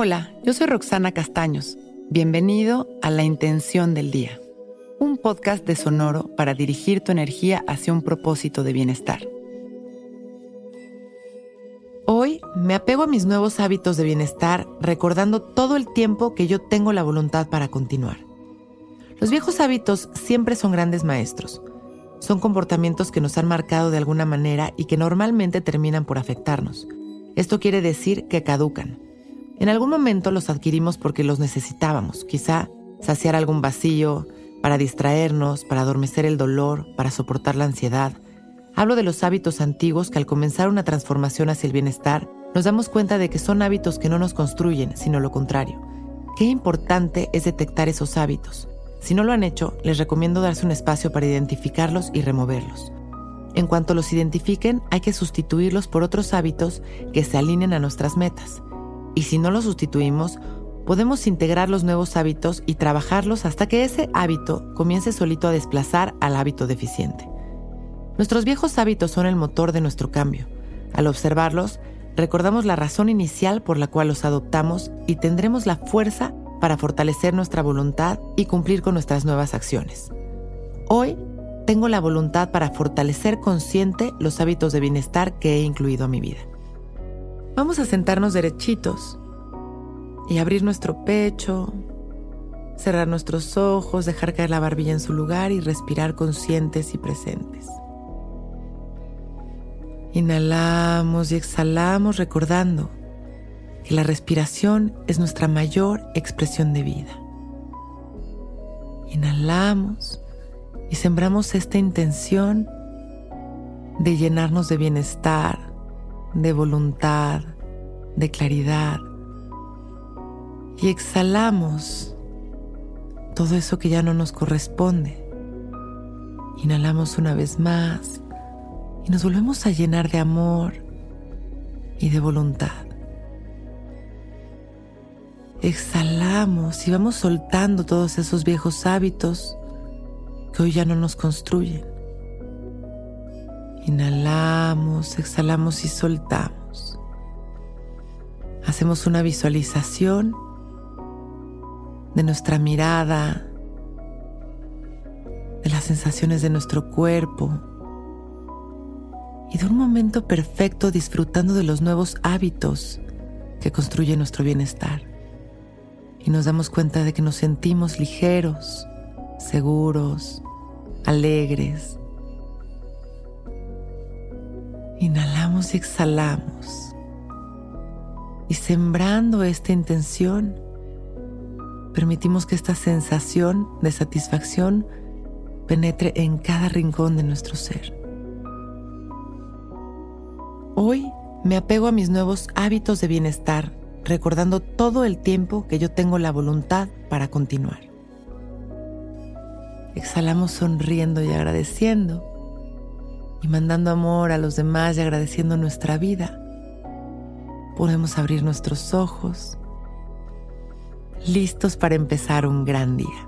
Hola, yo soy Roxana Castaños. Bienvenido a La Intención del Día, un podcast de Sonoro para dirigir tu energía hacia un propósito de bienestar. Hoy me apego a mis nuevos hábitos de bienestar recordando todo el tiempo que yo tengo la voluntad para continuar. Los viejos hábitos siempre son grandes maestros. Son comportamientos que nos han marcado de alguna manera y que normalmente terminan por afectarnos. Esto quiere decir que caducan en algún momento los adquirimos porque los necesitábamos, quizá saciar algún vacío, para distraernos, para adormecer el dolor, para soportar la ansiedad. Hablo de los hábitos antiguos que al comenzar una transformación hacia el bienestar, nos damos cuenta de que son hábitos que no nos construyen, sino lo contrario. Qué importante es detectar esos hábitos. Si no lo han hecho, les recomiendo darse un espacio para identificarlos y removerlos. En cuanto los identifiquen, hay que sustituirlos por otros hábitos que se alineen a nuestras metas y si no lo sustituimos, podemos integrar los nuevos hábitos y trabajarlos hasta que ese hábito comience solito a desplazar al hábito deficiente. Nuestros viejos hábitos son el motor de nuestro cambio. Al observarlos, recordamos la razón inicial por la cual los adoptamos y tendremos la fuerza para fortalecer nuestra voluntad y cumplir con nuestras nuevas acciones. Hoy tengo la voluntad para fortalecer consciente los hábitos de bienestar que he incluido a mi vida. Vamos a sentarnos derechitos y abrir nuestro pecho, cerrar nuestros ojos, dejar caer la barbilla en su lugar y respirar conscientes y presentes. Inhalamos y exhalamos recordando que la respiración es nuestra mayor expresión de vida. Inhalamos y sembramos esta intención de llenarnos de bienestar, de voluntad, de claridad. Y exhalamos todo eso que ya no nos corresponde. Inhalamos una vez más y nos volvemos a llenar de amor y de voluntad. Exhalamos y vamos soltando todos esos viejos hábitos que hoy ya no nos construyen. Inhalamos, exhalamos y soltamos. Hacemos una visualización de nuestra mirada, de las sensaciones de nuestro cuerpo y de un momento perfecto disfrutando de los nuevos hábitos que construyen nuestro bienestar. Y nos damos cuenta de que nos sentimos ligeros, seguros, alegres, Inhalamos y exhalamos. Y sembrando esta intención, permitimos que esta sensación de satisfacción penetre en cada rincón de nuestro ser. Hoy me apego a mis nuevos hábitos de bienestar, recordando todo el tiempo que yo tengo la voluntad para continuar. Exhalamos sonriendo y agradeciendo y mandando amor a los demás y agradeciendo nuestra vida, podemos abrir nuestros ojos, listos para empezar un gran día.